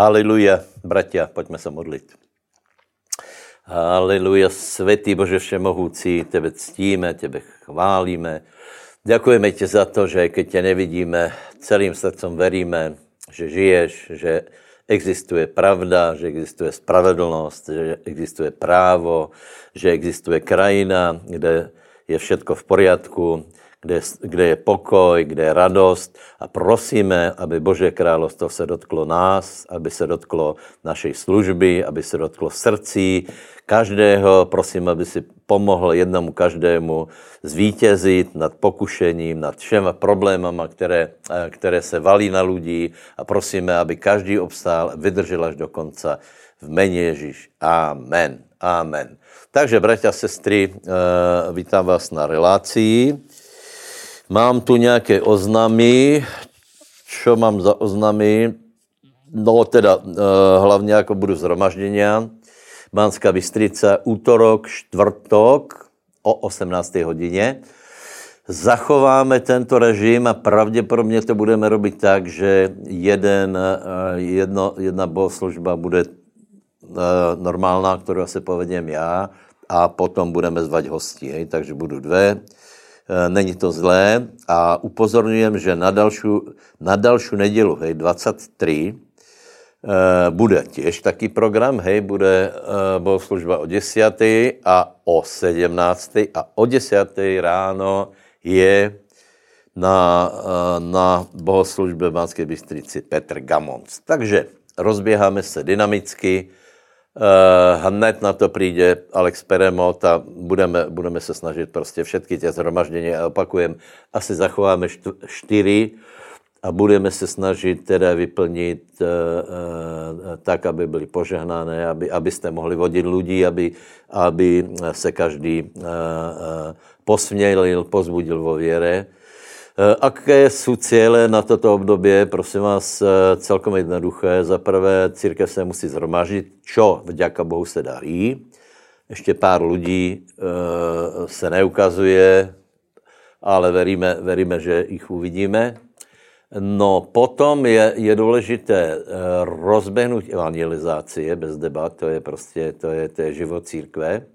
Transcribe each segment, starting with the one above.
Haleluja, bratia, pojďme se modlit. Haleluja, světý Bože všemohoucí, tebe ctíme, tebe chválíme. Děkujeme ti za to, že keď tě nevidíme, celým srdcem veríme, že žiješ, že existuje pravda, že existuje spravedlnost, že existuje právo, že existuje krajina, kde je všetko v poriadku, kde, kde je pokoj, kde je radost a prosíme, aby Bože královstvo se dotklo nás, aby se dotklo našej služby, aby se dotklo srdcí každého. Prosím, aby si pomohl jednomu každému zvítězit nad pokušením, nad všema problémama, které, které se valí na lidí a prosíme, aby každý obstál, vydržel až do konca v mene Ježíš. Amen. Amen. Takže, bratia a sestry, eh, vítám vás na relácii. Mám tu nějaké oznamy. Čo mám za oznamy? No teda uh, hlavně jako budu zhromažděnia. Banská Bystrica, útorok, čtvrtok o 18. hodině. Zachováme tento režim a pravděpodobně to budeme robit tak, že jeden, uh, jedno, jedna bohoslužba bude uh, normálna, kterou se povedem já, a potom budeme zvat hosti, hej, takže budu dvě. Eh, není to zlé a upozorňujem, že na další, na další nedělu, hej, 23, eh, bude těž taký program, hej, bude eh, bohoslužba o 10. a o 17. a o 10. ráno je na, na bohoslužbě v Banské Bystrici Petr Gamonc. Takže rozběháme se dynamicky, hned na to přijde Alex Peremot a budeme, budeme se snažit prostě všetky tě zhromaždění a opakujem, asi zachováme čtyři a budeme se snažit teda vyplnit uh, uh, tak, aby byly požehnané, aby, abyste mohli vodit lidi, aby, aby se každý uh, uh, posmělil, pozbudil vo věre. Eh, aké jsou cíle na toto období? Prosím vás, eh, celkom jednoduché. Za prvé, církev se musí zhromažit, čo vďaka Bohu se darí. Ještě pár lidí eh, se neukazuje, ale veríme, veríme, že jich uvidíme. No potom je, je důležité rozběhnout evangelizaci, bez debat, to je prostě, to je, to je život církve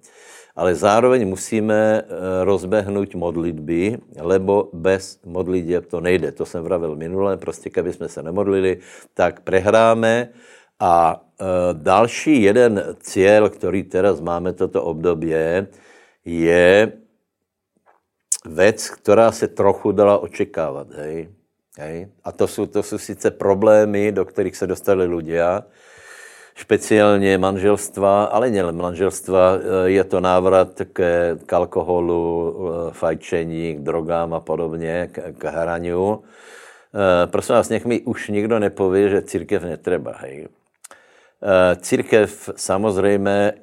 ale zároveň musíme eh, rozbehnout modlitby, lebo bez modlitieb to nejde. To jsem vravil minule, prostě kdyby jsme se nemodlili, tak prehráme a e, další jeden cíl, který teraz máme toto období, je věc, která se trochu dala očekávat. Hej? Hej? A to jsou, to jsou sice problémy, do kterých se dostali lidé, speciálně manželstva, ale nejen manželstva, eh, je to návrat k, k alkoholu, eh, fajčení, k drogám a podobně, k, k hraní. Eh, prosím vás, nech mi už nikdo nepoví, že církev netreba. Hej. Církev samozřejmě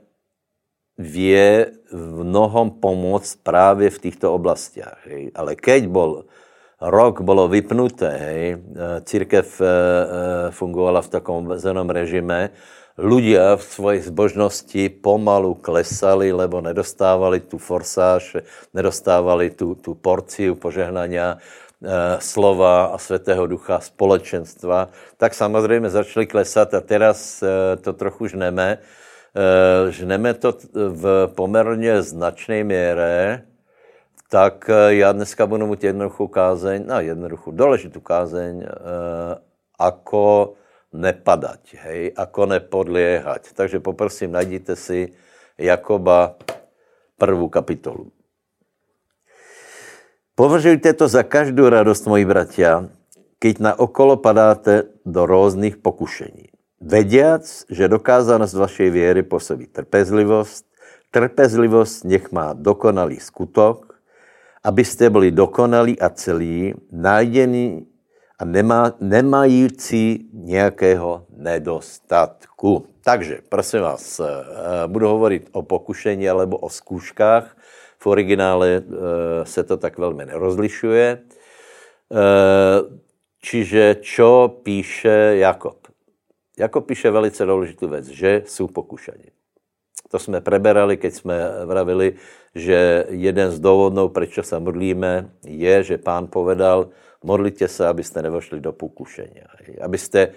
vě v mnohom pomoct právě v těchto oblastiach. Hej. Ale keď bol rok bylo vypnuté, hej, církev fungovala v takovém vezenom režime, ľudia v svojej zbožnosti pomalu klesali, lebo nedostávali tu forsáž, nedostávali tu, tu porciu požehnania e, slova a svatého ducha společenstva, tak samozřejmě začali klesat a teraz e, to trochu žneme. E, žneme to v poměrně značné měre, tak já dneska budu mít jednoduchou kázeň, no jednoduchou, důležitou kázeň, ako nepadať, hej, ako nepodliehať. Takže poprosím, najděte si Jakoba prvú kapitolu. Považujte to za každou radost, moji bratia, keď na okolo padáte do různých pokušení. Vediac, že dokázanost vašej věry působí trpezlivost, trpezlivost nech má dokonalý skutok, abyste byli dokonalí a celí, najdění a nemá, nemající nějakého nedostatku. Takže, prosím vás, eh, budu hovorit o pokušení alebo o zkouškách. V originále eh, se to tak velmi nerozlišuje. Eh, čiže čo píše Jakob? Jakob píše velice důležitou věc, že jsou pokušení. To jsme preberali, keď jsme vravili, že jeden z důvodů, proč se modlíme, je, že pán povedal, modlitě se, abyste nevošli do pokušení. Abyste,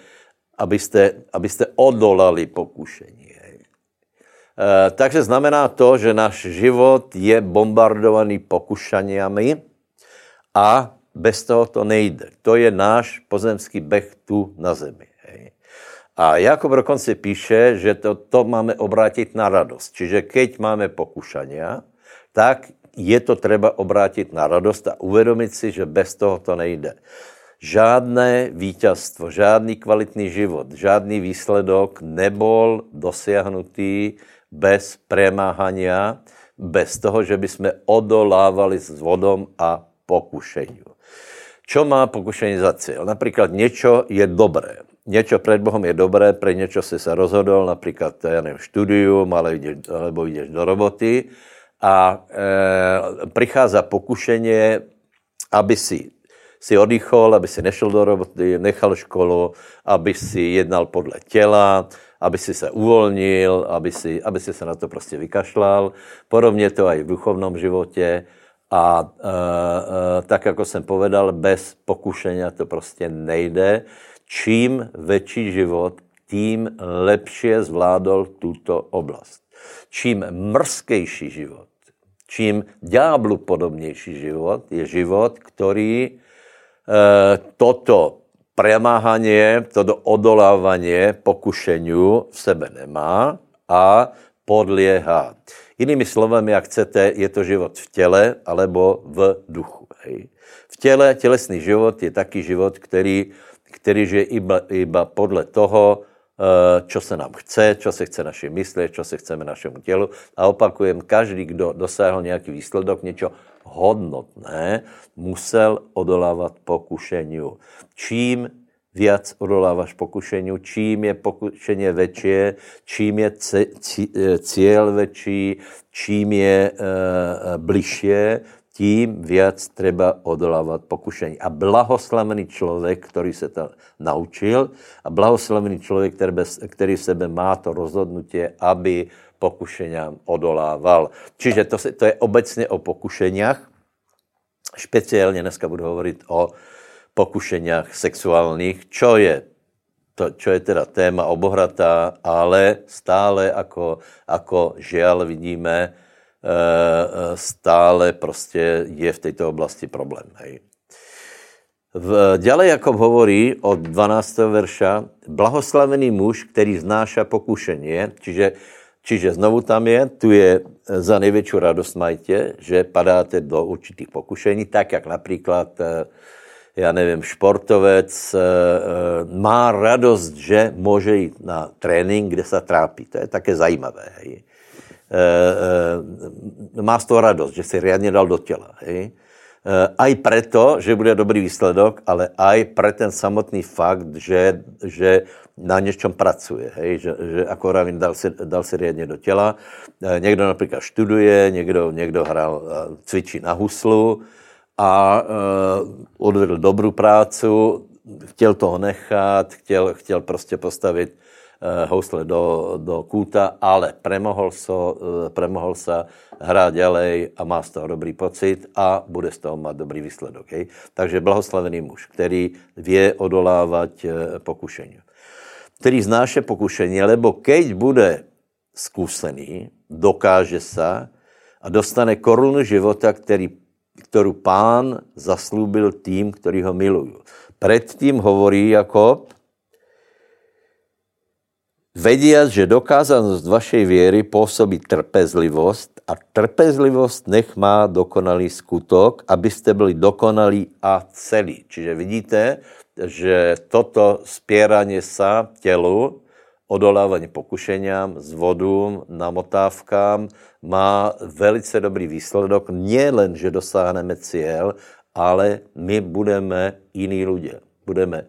abyste, abyste odolali pokušení. E, takže znamená to, že náš život je bombardovaný pokušaniami a bez toho to nejde. To je náš pozemský beh tu na zemi. A Jakob dokonce píše, že to, to máme obrátit na radost. Čiže keď máme pokušania, tak je to třeba obrátit na radost a uvědomit si, že bez toho to nejde. Žádné vítězstvo, žádný kvalitný život, žádný výsledok nebol dosiahnutý bez premáhania, bez toho, že by jsme odolávali s vodom a pokušení. Čo má pokušení za cíl? Například něco je dobré. Něco před Bohem je dobré, pre něco si se rozhodl, například, já nevím, studium, ale jdeš, alebo jdeš do roboty a e, prichází pokušení, aby si si oddychol, aby si nešel do roboty, nechal školu, aby si jednal podle těla, aby si se uvolnil, aby si, aby si se na to prostě vykašlal. Podobně to i v duchovnom životě. A e, e, tak, jako jsem povedal, bez pokušení to prostě nejde. Čím větší život, tím lepší zvládol tuto oblast. Čím mrzkejší život, čím ďáblu podobnější život je život, který Eh, toto premáhanie, toto odolávanie pokušeniu v sebe nemá a podliehá. Jinými slovami, jak chcete, je to život v těle alebo v duchu. Hej. V těle, tělesný život je taký život, který, který žije iba, iba podle toho, čo se nám chce, čo se chce naše mysle, čo se chceme našemu tělu. A opakujem, každý, kdo dosáhl nějaký výsledok, něco hodnotné, musel odolávat pokušení. Čím viac odoláváš pokušení, čím je pokušení větší, čím je cíl větší, čím je e, bližšie, tím viac treba odolávat pokušení. A blahoslavený člověk, který se to naučil, a blahoslavený člověk, který, v sebe má to rozhodnutí, aby pokušeniam odolával. Čiže to, to je obecně o pokušeniach. Speciálně dneska budu hovorit o pokušeniach sexuálních, čo je to, čo je teda téma obohratá, ale stále, ako, ako žiaľ vidíme, stále prostě je v této oblasti problém. Hej. V, ďalej Jakob hovorí od 12. verša, blahoslavený muž, který znáša pokušení, čiže Čiže znovu tam je, tu je eh, za největší radost majte, že padáte do určitých pokušení, tak jak například, eh, já nevím, športovec eh, má radost, že může jít na trénink, kde se trápí. To je také zajímavé. Hej. Má z toho radost, že se riadně dal do těla. Hej. Aj preto, že bude dobrý výsledok, ale aj pre ten samotný fakt, že, že na něčem pracuje, hej, že, že ako Ravin dal si, dal si riadně do těla. E, někdo například študuje, někdo, někdo hrál, e, cvičí na huslu a odvedl dobrou prácu, chtěl toho nechat, chtěl, chtěl prostě postavit housle do, do kůta, ale premohol, so, uh, premohol se hrát ďalej a má z toho dobrý pocit a bude z toho mít dobrý výsledok. Hej? Takže blahoslavený muž, který vě odolávat uh, pokušení který znáše pokušení, lebo keď bude zkusený, dokáže se a dostane korunu života, který, kterou pán zaslúbil tým, který ho milují. Předtím hovorí jako Vediac, že dokázanost vašej věry působí trpezlivost a trpezlivost nech má dokonalý skutok, abyste byli dokonalí a celí. Čiže vidíte, že toto spieranie sa tělu, odolávání pokušeniam, z vodům, namotávkám, má velice dobrý výsledok. Nie len, že dosáhneme cíl, ale my budeme jiní lidé. Budeme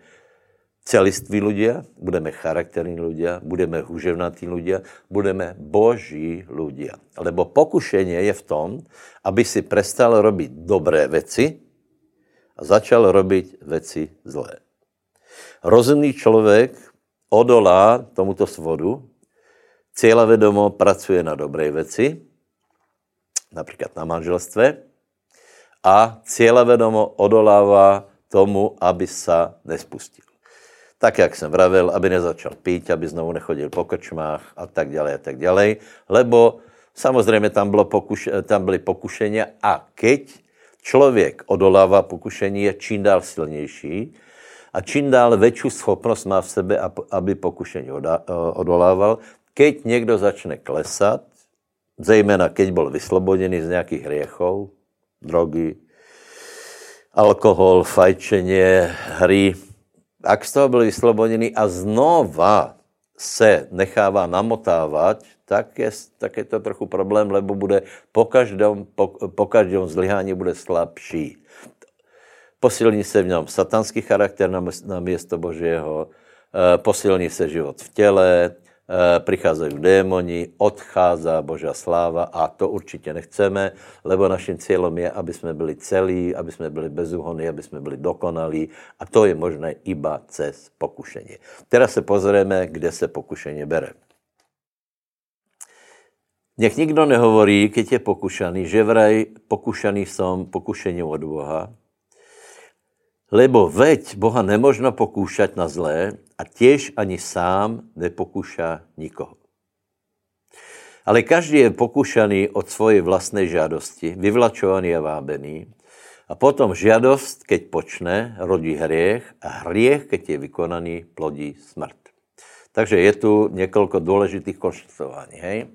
celiství ľudia, budeme charakterní ľudia, budeme huževnatí ľudia, budeme boží ľudia. Lebo pokušení je v tom, aby si prestal robiť dobré veci, a začal robiť veci zlé. Rozumný člověk odolá tomuto svodu, vedomo pracuje na dobré věci, například na manželstve, a vedomo odolává tomu, aby se nespustil. Tak, jak jsem vravil, aby nezačal pít, aby znovu nechodil po krčmách a tak dále a tak dále, lebo samozřejmě tam, bylo pokuš, tam byly pokušení a keď člověk odolává pokušení, je čím dál silnější a čím dál větší schopnost má v sebe, aby pokušení odolával. Keď někdo začne klesat, zejména keď byl vyslobodený z nějakých hriechov, drogy, alkohol, fajčenie, hry, ak z toho byl vyslobodený a znova se nechává namotávat, tak je, tak je to trochu problém, lebo bude po každém, po, po každém zlyhání bude slabší. Posilní se v něm satanský charakter na, na město Božího, eh, posilní se život v těle, Eh, přicházejí démoni, odchází Božá sláva a to určitě nechceme, lebo naším cílem je, aby jsme byli celí, aby jsme byli bezúhonní, aby jsme byli dokonalí a to je možné iba cez pokušení. Teraz se pozrieme, kde se pokušení bere. Nech nikdo nehovorí, keď je pokušaný, že vraj pokušaný som pokušením od Boha, lebo veď Boha nemožno pokúšať na zlé a tiež ani sám nepokúša nikoho. Ale každý je pokúšaný od svojej vlastnej žádosti, vyvlačovaný a vábený. A potom žiadosť, keď počne, rodí hriech a hriech, keď je vykonaný, plodí smrt. Takže je tu několik důležitých konštatování. Hej? E,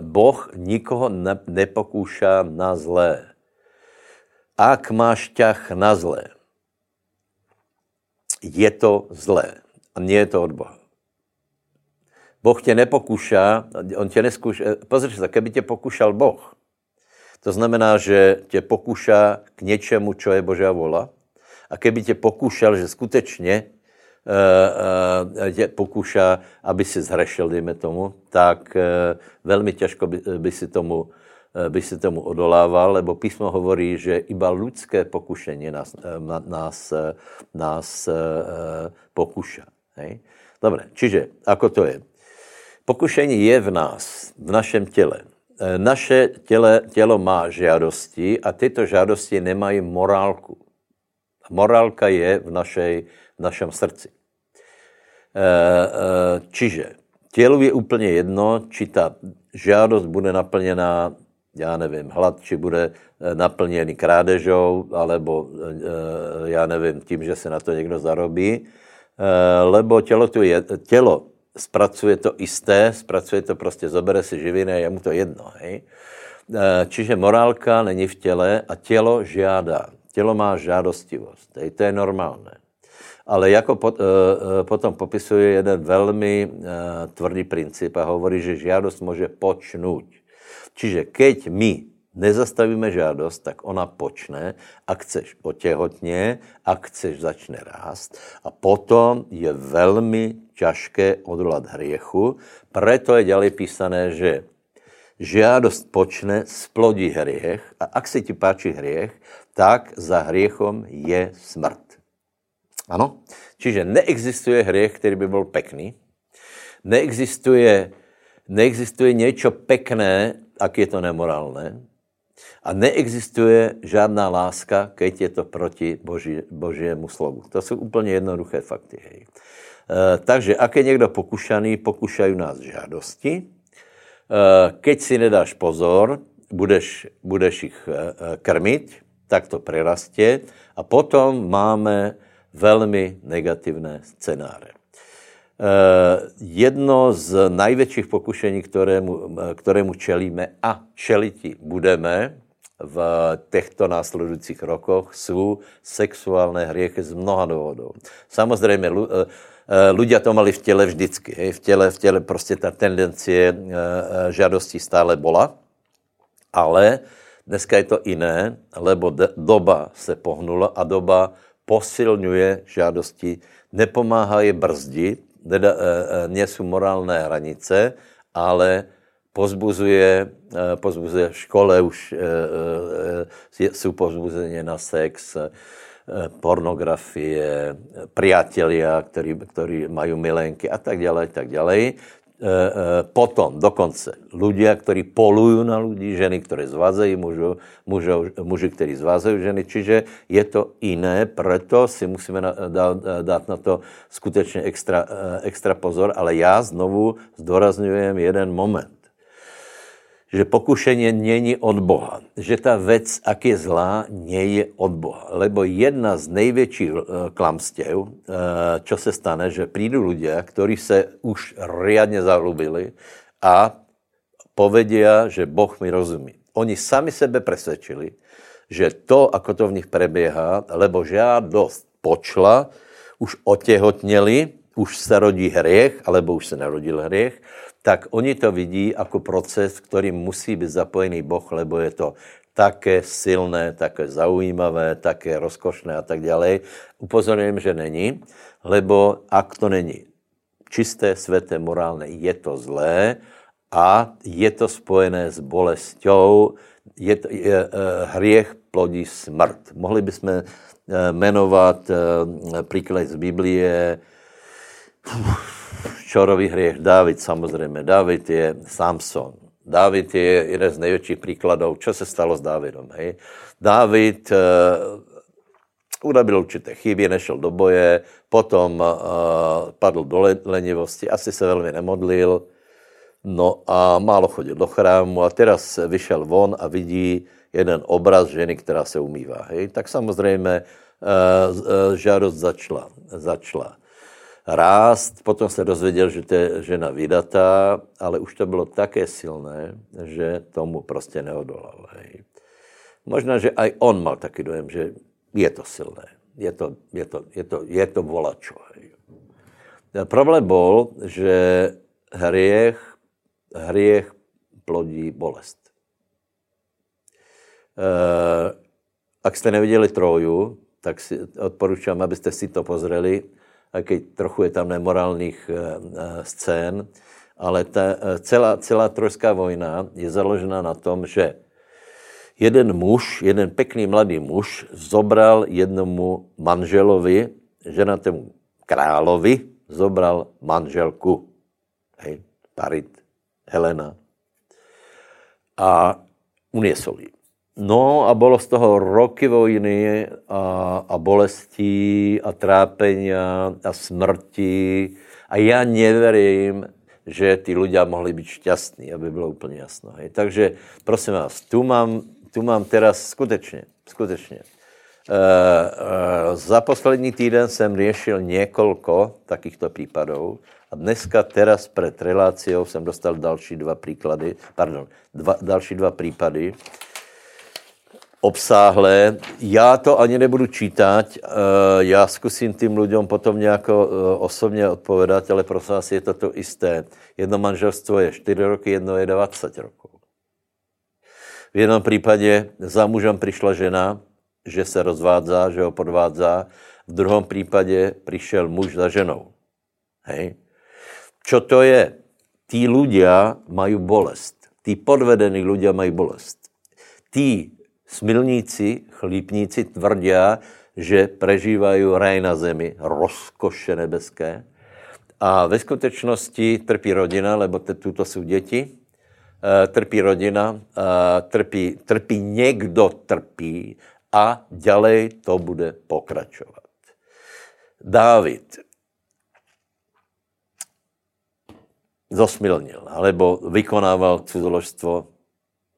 boh nikoho ne, nepokúša na zlé ak máš ťah na zlé, je to zlé. A nie je to od Boha. Boh tě nepokúša, on tě neskúša, pozri se, keby tě pokúšal Boh, to znamená, že tě pokúša k něčemu, čo je Božá vola. A keby tě pokúšal, že skutečně uh, uh, tě pokúša, aby si zhrešil, dejme tomu, tak uh, velmi těžko by, by si tomu Eh, by si tomu odolával, lebo písmo hovorí, že iba lidské pokušení nás, eh, nás, eh, nás pokuša. Hej? Dobre, čiže ako to je? Pokušení je v nás, v našem těle. Naše těle, tělo má žádosti a tyto žádosti nemají morálku. Morálka je v, našej, v našem srdci. Čiže tělu je úplně jedno, či ta žádost bude naplněná já nevím, hlad, či bude eh, naplněný krádežou, alebo eh, já nevím, tím, že se na to někdo zarobí, eh, lebo tělo, tu je, tělo zpracuje to isté, zpracuje to prostě, zobere si živiny a je mu to jedno. Hej? Čiže morálka není v těle a tělo žádá. Tělo má žádostivost. Hej? To je normálné. Ale jako pot, potom popisuje jeden velmi tvrdý princip a hovorí, že žádost může počnout. Čiže keď my nezastavíme žádost, tak ona počne, a chceš otěhotně, a chceš začne rást a potom je velmi těžké odolat hriechu. Preto je ďalej písané, že žádost počne, splodí hriech a ak se ti páči hriech, tak za hriechom je smrt. Ano? Čiže neexistuje hriech, který by byl pekný. Neexistuje, neexistuje něco pekné, ak je to nemorálné. A neexistuje žádná láska, keď je to proti Boží, Božiemu slovu. To jsou úplně jednoduché fakty. Hej. E, takže, ak je někdo pokušaný, pokušají nás žádosti. E, keď si nedáš pozor, budeš, budeš jich e, krmit, tak to prerastě. A potom máme velmi negativné scénáře. Eh, jedno z největších pokušení, kterému, kterému čelíme a čeliti budeme v těchto následujících rokoch, jsou sexuální hriechy z mnoha důvodů. Samozřejmě ľudia eh, to mali v těle vždycky. Hej. V těle, v těle prostě ta tendencie eh, žádostí stále byla, ale dneska je to jiné, lebo doba se pohnula a doba posilňuje žádosti, nepomáhá je brzdit, neda, eh, eh, nesou morálné hranice, ale pozbuzuje, eh, pozbuzuje v škole už jsou pozbuzeně na sex, pornografie, priatelia, ktorí, ktorí majú milenky a tak ďalej, tak ďalej. Potom dokonce ľudia, ktorí polujú na ľudí, ženy, ktoré zvázají mužov, mužov, muži, ktorí zvázajú ženy. Čiže je to iné, preto si musíme dát na to skutečně extra, extra pozor, ale já znovu zdôrazňujem jeden moment že pokušenie není od Boha. Že ta vec, ak je zlá, nie je od Boha. Lebo jedna z největších eh, klamstiev, eh, čo se stane, že prídu ľudia, ktorí se už riadne zalúbili a povedia, že Boh mi rozumí. Oni sami sebe presvedčili, že to, ako to v nich prebieha, lebo žiadosť počla, už otehotneli, už se rodí hriech, alebo už se narodil hriech, tak oni to vidí jako proces, kterým musí být zapojený Boh, lebo je to také silné, také zaujímavé, také rozkošné a tak dále. Upozorňujem, že není, lebo ak to není čisté, sveté, morálne, je to zlé a je to spojené s bolestou, je to, je, uh, hriech plodí smrt. Mohli bychom uh, jmenovat uh, příklad z Biblie, Čorový hriech David, samozřejmě. David je Samson. David je jeden z největších příkladů, co se stalo s Davidem. David uh, urobil určité chyby, nešel do boje, potom uh, padl do lenivosti, asi se velmi nemodlil, no a málo chodil do chrámu a teraz vyšel von a vidí jeden obraz ženy, která se umývá. Hej? Tak samozřejmě uh, žádost začala. začala rást. Potom se dozvěděl, že to je žena vydatá, ale už to bylo také silné, že tomu prostě neodolal. Hej. Možná, že aj on mal taky dojem, že je to silné. Je to, je to, je to, je to volačo. Hej. Problém byl, že hriech, hriech plodí bolest. E, ak jste neviděli Troju, tak si odporučám, abyste si to pozreli keď trochu je tam nemorálních eh, eh, scén, ale ta eh, celá, celá trojská vojna je založena na tom, že jeden muž, jeden pekný mladý muž zobral jednomu manželovi, ženatému královi, zobral manželku, hej, Parit, Helena, a uniesol ji. No a bylo z toho roky vojny a, a bolestí a trápenia a smrti. A já neverím, že ty ľudia mohli být šťastní, aby bylo úplně jasno. Hej. Takže prosím vás, tu mám, tu mám teraz skutečně, skutečně. E, e, za poslední týden jsem řešil několiko takýchto případů a dneska teraz před reláciou jsem dostal další dva příklady, pardon, dva, další dva případy, obsáhlé. Já to ani nebudu čítat, eh, já zkusím tým lidem potom nějak eh, osobně odpovědat, ale prosím vás, je to to isté. Jedno manželstvo je 4 roky, jedno je 20 roků. V jednom případě za mužem přišla žena, že se rozvádza, že ho podvádza. V druhém případě přišel muž za ženou. Hej. Čo to je? Tí ľudia mají bolest. Tí podvedení ľudia mají bolest. Tí Smilníci, chlípníci tvrdí, že prežívají raj na zemi, rozkoše nebeské. A ve skutečnosti trpí rodina, lebo tuto jsou děti, eh, trpí rodina, eh, trpí, trpí někdo trpí a ďalej to bude pokračovat. Dávid zosmilnil, alebo vykonával cudzoložstvo,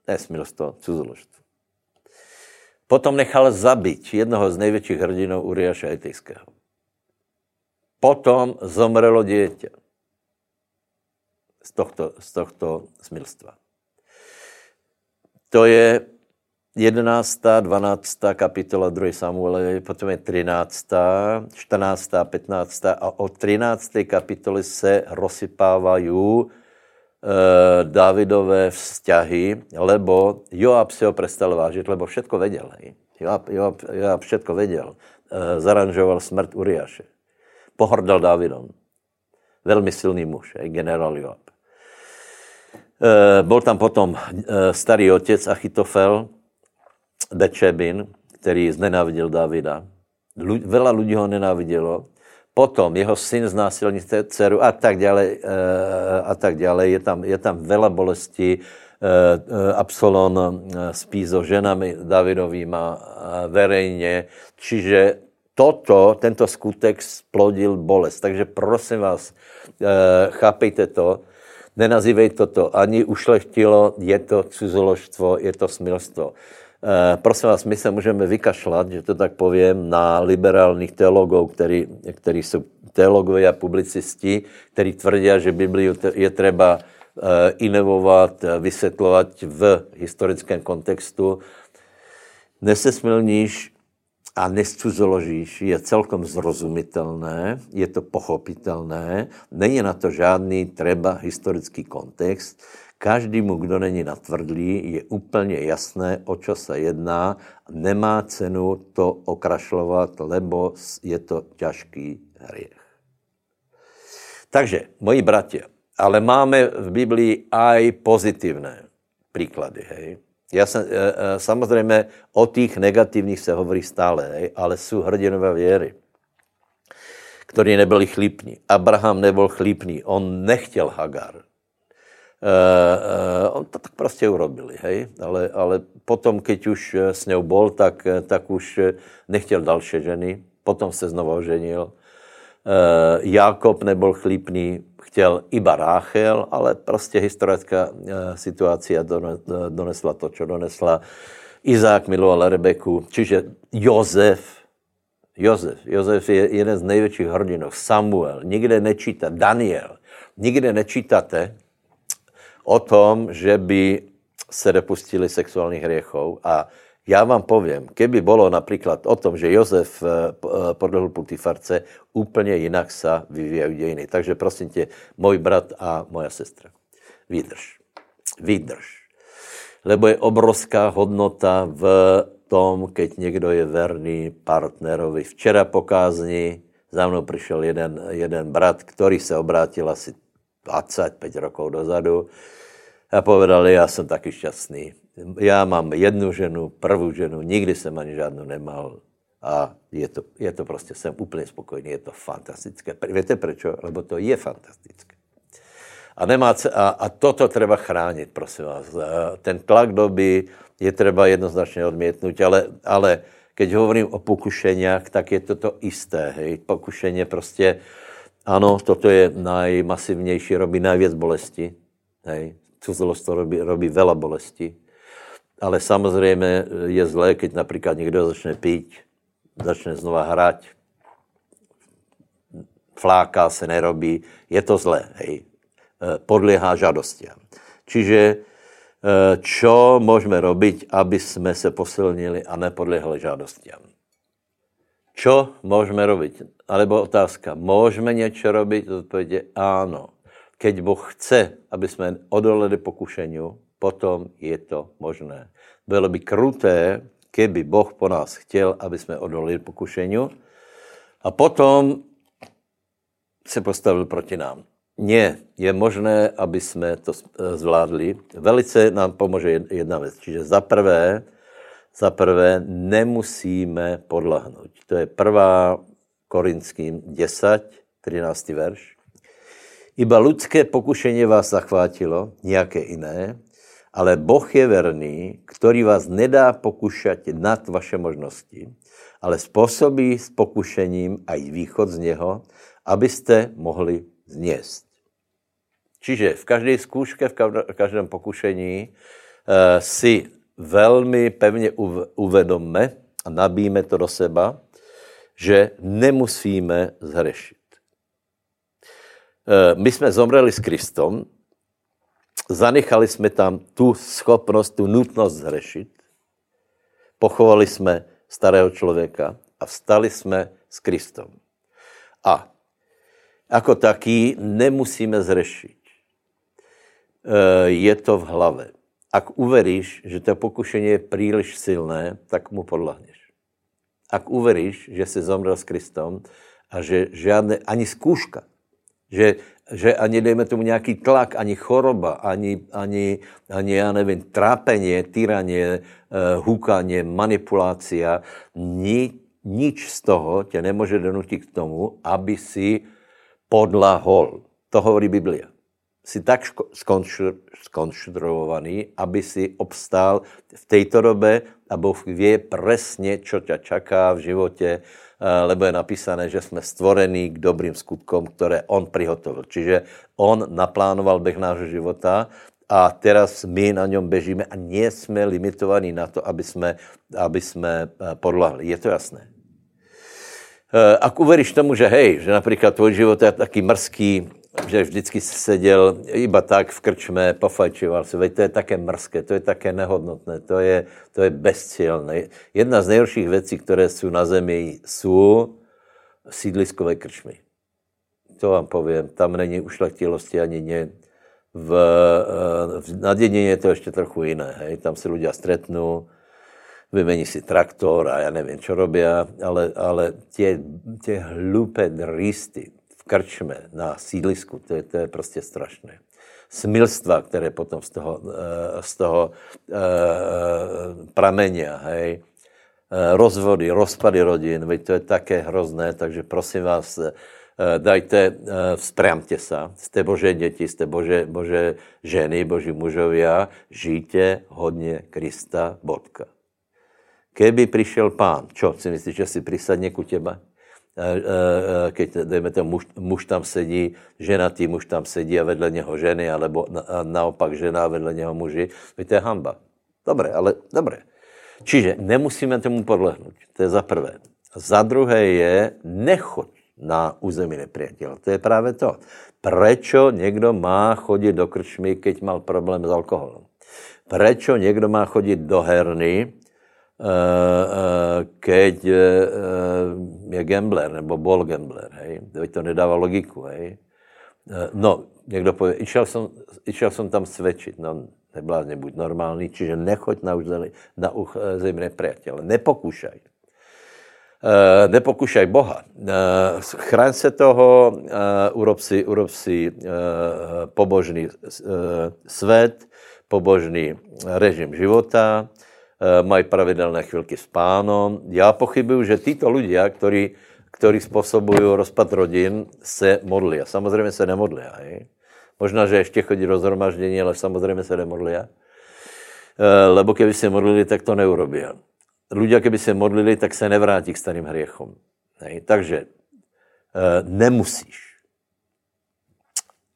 nesmilstvo, cudzoložstvo. Potom nechal zabít jednoho z největších hrdinů Uriáše Etejského. Potom zomrelo dítě z tohto, z tohto smilstva. To je 11., 12. kapitola 2. Samuele, potom je 13., 14., 15. a od 13. kapitoly se rozsypávají Eh, Davidové vzťahy, lebo Joab si ho prestal vážit, lebo všetko věděl. Joab, Joab, Joab všetko věděl. Eh, zaranžoval smrt Uriáše. Pohrdal Davidom. Velmi silný muž, generál Joab. Eh, byl tam potom starý otec Achitofel, Bečebin, který znenáviděl Davida. Vela lidí ho nenávidělo, potom jeho syn znásilní dceru a tak ďalej, a tak ďalej. Je tam, je tam veľa bolesti. Absalon spí so ženami Davidovýma verejně. Čiže toto, tento skutek splodil bolest. Takže prosím vás, chápejte to, nenazývej toto ani ušlechtilo, je to cizoložstvo, je to smilstvo. E, prosím vás, my se můžeme vykašlat, že to tak povím, na liberálních teologů, který, který jsou teologové a publicisti, kteří tvrdí, že Bibliu je třeba e, inovovat, vysvětlovat v historickém kontextu. Nesesmilníš a nescuzoložíš, je celkom zrozumitelné, je to pochopitelné, není na to žádný treba historický kontext. Každému, kdo není natvrdlý, je úplně jasné, o čo se jedná. Nemá cenu to okrašlovat, lebo je to těžký hriech. Takže, moji bratia, ale máme v Biblii aj pozitívne príklady, hej. Já jsem, e, e, samozřejmě o těch negativních se hovorí stále, ale jsou hrdinové věry, kteří nebyli chlípní. Abraham nebyl chlípný, on nechtěl Hagar. E, e, on to tak prostě urobili, hej, ale, ale potom, keď už s ňou bol, tak, tak už nechtěl další ženy, potom se znovu oženil. E, Jakob nebyl chlípný, chtěl iba Ráchel, ale prostě historická eh, situace donesla to, co donesla. Izák miloval Rebeku, čiže Jozef, Jozef, Jozef je jeden z největších hrdinů. Samuel, nikde nečíta, Daniel, nikde nečítate o tom, že by se dopustili sexuálních hriechov a já vám povím, keby bylo například o tom, že Jozef eh, eh, podlehl Putifarce, úplně jinak se vyvíjají dějiny. Takže prosím tě, můj brat a moja sestra, vydrž. Vydrž. Lebo je obrovská hodnota v tom, keď někdo je verný partnerovi. Včera po kázni za mnou přišel jeden, jeden brat, který se obrátil asi 25 rokov dozadu a povedal, já jsem taky šťastný já mám jednu ženu, prvou ženu, nikdy jsem ani žádnou nemal a je to, je to prostě, jsem úplně spokojený, je to fantastické. Víte proč? Lebo to je fantastické. A, nemá, a, a toto treba chránit, prosím vás. Ten tlak doby je třeba jednoznačně odmětnout, ale, ale keď hovorím o pokušeniach, tak je to to isté. Hej. Pokušeně prostě, ano, toto je najmasivnější, robí najvěc bolesti. Hej. Cuzolost to robí, robí veľa bolesti ale samozřejmě je zlé, keď například někdo začne pít, začne znova hrať, fláká se nerobí, je to zlé, hej. E, podléhá žadostiam. Čiže e, čo můžeme robiť, aby jsme se posilnili a nepodléhali žádostiam? Čo můžeme robiť? Alebo otázka, můžeme něco robiť? Odpověď áno. Keď Boh chce, aby jsme odolali pokušeniu, potom je to možné. Bylo by kruté, keby Boh po nás chtěl, aby jsme odolili pokušení a potom se postavil proti nám. Nie, je možné, aby jsme to zvládli. Velice nám pomůže jedna věc. Čiže za prvé, za prvé nemusíme podlahnout. To je prvá Korinským 10, 13. verš. Iba lidské pokušení vás zachvátilo, nějaké jiné, ale Boh je verný, který vás nedá pokušat nad vaše možnosti, ale způsobí s pokušením i východ z něho, abyste mohli zněst. Čiže v každé zkoušce, v každém pokušení eh, si velmi pevně uvedomme a nabíjeme to do seba, že nemusíme zhrešit. Eh, my jsme zomreli s Kristom, zanechali jsme tam tu schopnost, tu nutnost zhrešit, pochovali jsme starého člověka a vstali jsme s Kristom. A jako taký nemusíme zřešit. E, je to v hlave. Ak uveríš, že to pokušení je příliš silné, tak mu podlahneš. Ak uveríš, že jsi zomrel s Kristom a že žádné, ani zkouška, že že ani, dejme tomu, nějaký tlak, ani choroba, ani, ani, ani já nevím, trápení, tyraně, uh, hukaně, manipulácia, ni, nič z toho tě nemůže donutit k tomu, aby si podlahol. To hovorí Biblia. Jsi tak skonštruovaný, aby si obstál v této době a Boh ví přesně, co tě čaká v životě, eh, lebo je napísané, že jsme stvorení k dobrým skutkům, které On přihotovil. Čiže On naplánoval běh nášho života a teraz my na něm bežíme a nie jsme limitovaní na to, aby jsme, aby jsme eh, podlahli. Je to jasné? Eh, ak uveríš tomu, že hej, že například tvůj život je taký mrzký, že vždycky seděl iba tak v krčme, pofajčoval se, veď to je také mrzké, to je také nehodnotné, to je, to je bezcielné. Jedna z nejhorších věcí, které jsou na zemi, jsou sídliskové krčmy. To vám povím, tam není ušlechtilosti ani ne, v, eh, v, na je to ještě trochu jiné. Hej. Tam se lidé stretnou, vymení si traktor a já nevím, co robí, ale, ale tě, tě hlupé dristy v krčme na sídlisku, to je, to je prostě strašné. Smilstva, které potom z toho, eh, z toho uh, pramenia, hej, rozvody, rozpady rodin, veď to je také hrozné, takže prosím vás, Eh, dajte, eh, vzpriamte sa, ste Bože děti, ste Bože, Bože ženy, Boží mužovia, žijte hodně Krista, bodka. Keby přišel pán, čo si myslíš, že si prisadne ku teba? Eh, keď, dejme to, muž, muž tam sedí, ženatý muž tam sedí a vedle něho ženy, alebo na, naopak žena a vedle něho muži, to je hamba. Dobré, ale dobré. Čiže nemusíme tomu podlehnout. To je za prvé. Za druhé je, nechoď na území nepriateľa. To je právě to. Prečo někdo má chodit do krčmy, keď mal problém s alkoholem? Prečo někdo má chodit do herny, eh, eh, keď eh, je gambler, nebo bol gambler, hej? To nedává logiku, hej? No, někdo pově, išel jsem, išel jsem tam svědčit, no, neblázně, buď normální, čiže nechoď na území, na území nepriateľa. Nepokúšaj. Uh, nepokušaj Boha. Uh, chraň se toho, uh, urob si, urob si uh, pobožný uh, svět, pobožný režim života, mají pravidelné chvilky s pánom. Já pochybuju, že títo lidé, ktorí, ktorí způsobují rozpad rodin, se modlí. A samozřejmě se nemodlí. Hej? Možná, že ještě chodí do zhromaždění, ale samozřejmě se nemodlí. Uh, lebo keby se modlili, tak to neurobí ľudia, keby se modlili, tak se nevrátí k starým hriechom. Hej. Takže e, nemusíš.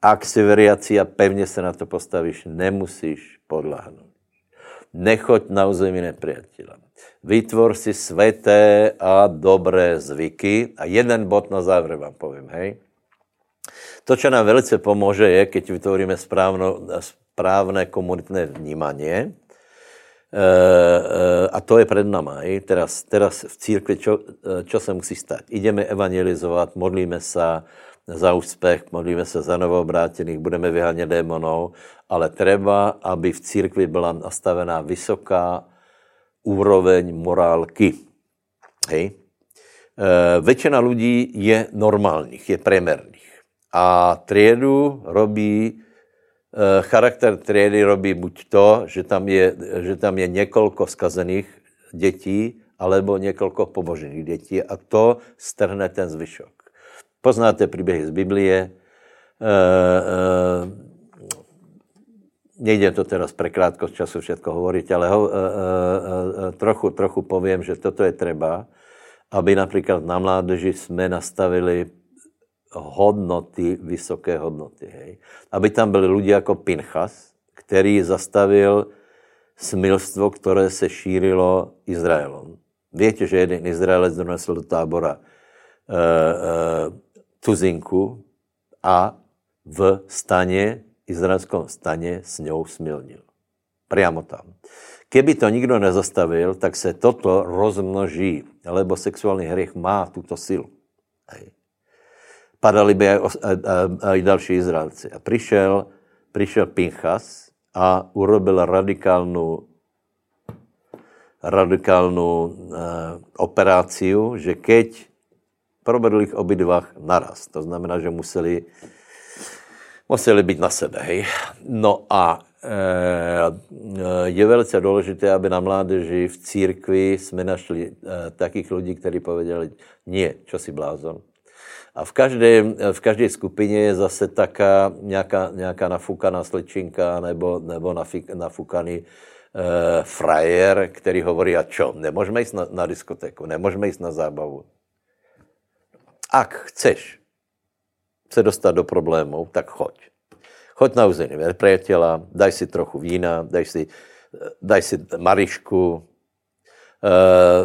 Ak si veriaci a pevně se na to postavíš, nemusíš podláhnout. Nechoď na území nepriateľa. Vytvor si sveté a dobré zvyky. A jeden bod na závěr vám povím, hej. To, čo nám velice pomůže, je, keď vytvoríme správno, správné komunitné vnímanie, Eh, eh, a to je před náma. I Teraz, teraz v církvi, čo, eh, čo se musí stát? Ideme evangelizovat, modlíme se za úspěch, modlíme se za novoobrátených, budeme vyhánět démonů, ale treba, aby v církvi byla nastavená vysoká úroveň morálky. Hej. E, většina lidí je normálních, je premerných. A triedu robí Eh, charakter triedy robí buď to, že tam je, že tam je několik skazených dětí, alebo několik pobožených dětí a to strhne ten zvyšok. Poznáte příběhy z Biblie, e, e, nejde to teraz pre krátkost času všetko hovoriť, ale ho, e, e, trochu, trochu povím, že toto je treba, aby například na mládeži jsme nastavili hodnoty, vysoké hodnoty. Hej. Aby tam byli lidi jako Pinchas, který zastavil smilstvo, které se šířilo Izraelom. Víte, že jeden Izraelec donesl do tábora e, e, tuzinku a v staně, izraelskom staně s ňou smilnil. Priamo tam. Keby to nikdo nezastavil, tak se toto rozmnoží, lebo sexuální hřích má tuto silu. Hej padali by aj další Izraelci. A přišel, přišel Pinchas a urobil radikálnu radikálnu e, operáciu, že keď provedl ich obidvách naraz, to znamená, že museli, museli být na sebe, hej. No a je velice důležité, aby na mládeži v církvi jsme našli takých lidí, kteří povedali, nie, čo si blázon. A v každé, v každé skupině je zase taká nějaká, nějaká nafukaná slečinka nebo, nebo nafukaný uh, frajer, který hovorí, a čo, nemůžeme jít na, na diskotéku, nemůžeme jít na zábavu. Ak chceš se dostat do problémů, tak choď. Choď na území nepriateľa, daj si trochu vína, daj si, daj si marišku, uh,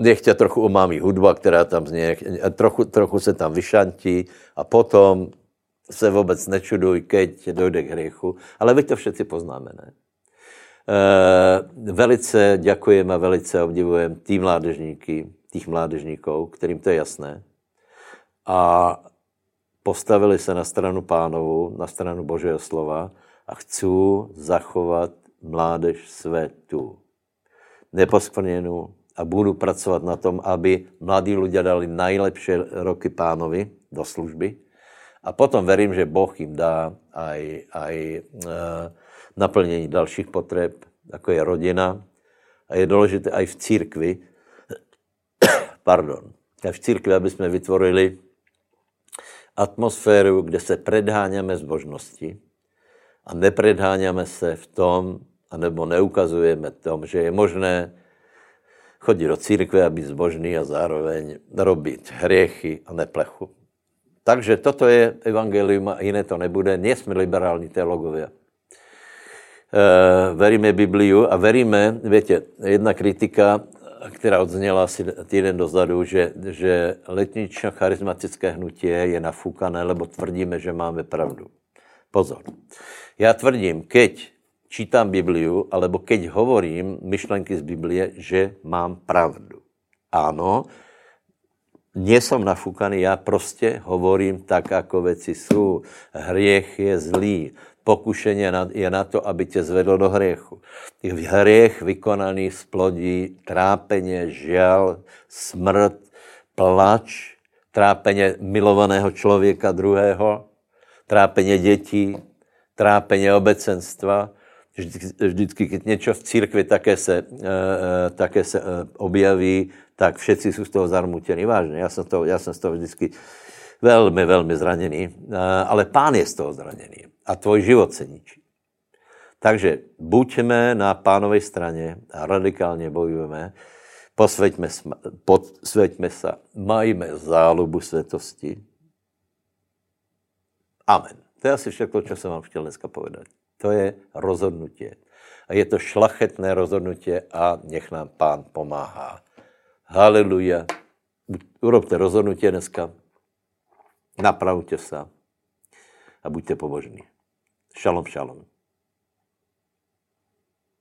nech tě trochu umámí hudba, která tam zně, trochu, trochu se tam vyšantí a potom se vůbec nečuduj, keď dojde k hriechu. Ale vy to všetci poznáme, ne? E, velice děkujeme velice obdivujeme tý mládežníky, těch mládežníků, kterým to je jasné. A postavili se na stranu pánovu, na stranu Božího slova a chcou zachovat mládež světu. Neposkvrněnou a budu pracovat na tom, aby mladí lidé dali nejlepší roky pánovi do služby, a potom verím, že Boh jim dá aj, aj e, naplnění dalších potřeb, jako je rodina. A je důležité aj v církvi, pardon, v církvi, aby jsme vytvorili atmosféru, kde se predháňame zbožnosti a nepredháňame se v tom, anebo neukazujeme tom, že je možné chodit do církve a být zbožný a zároveň robit hriechy a neplechu. Takže toto je evangelium a jiné to nebude. Nie jsme liberální teologové. E, veríme Bibliu a veríme, větě, jedna kritika, která odzněla asi týden dozadu, že, že letnično charizmatické hnutí je nafúkané, lebo tvrdíme, že máme pravdu. Pozor. Já tvrdím, keď čítám Bibliu, alebo keď hovorím myšlenky z Biblie, že mám pravdu. Ano, nie som nafúkaný, já prostě hovorím tak, jako věci jsou. Hriech je zlý. Pokušení je na to, aby tě zvedl do hriechu. Hriech vykonaný splodí trápeně, žal, smrt, plač, trápeně milovaného člověka druhého, trápeně dětí, trápeně obecenstva. Vždycky, když něco v církvi také se, e, také se e, objaví, tak všetci jsou z toho zarmutení. Vážně, já jsem, to, já jsem z toho vždycky velmi, velmi zraněný, eh, ale pán je z toho zraněný a tvoj život se ničí. Takže buďme na pánovej straně a radikálně bojujeme, posvěťme, posvěťme se, majme zálubu světosti. Amen. To je asi všechno, co jsem vám chtěl dneska povedat. To je rozhodnutí. A je to šlachetné rozhodnutí a nech nám pán pomáhá. Haleluja. Urobte rozhodnutí dneska. Napravte se a buďte pobožní. Shalom, shalom.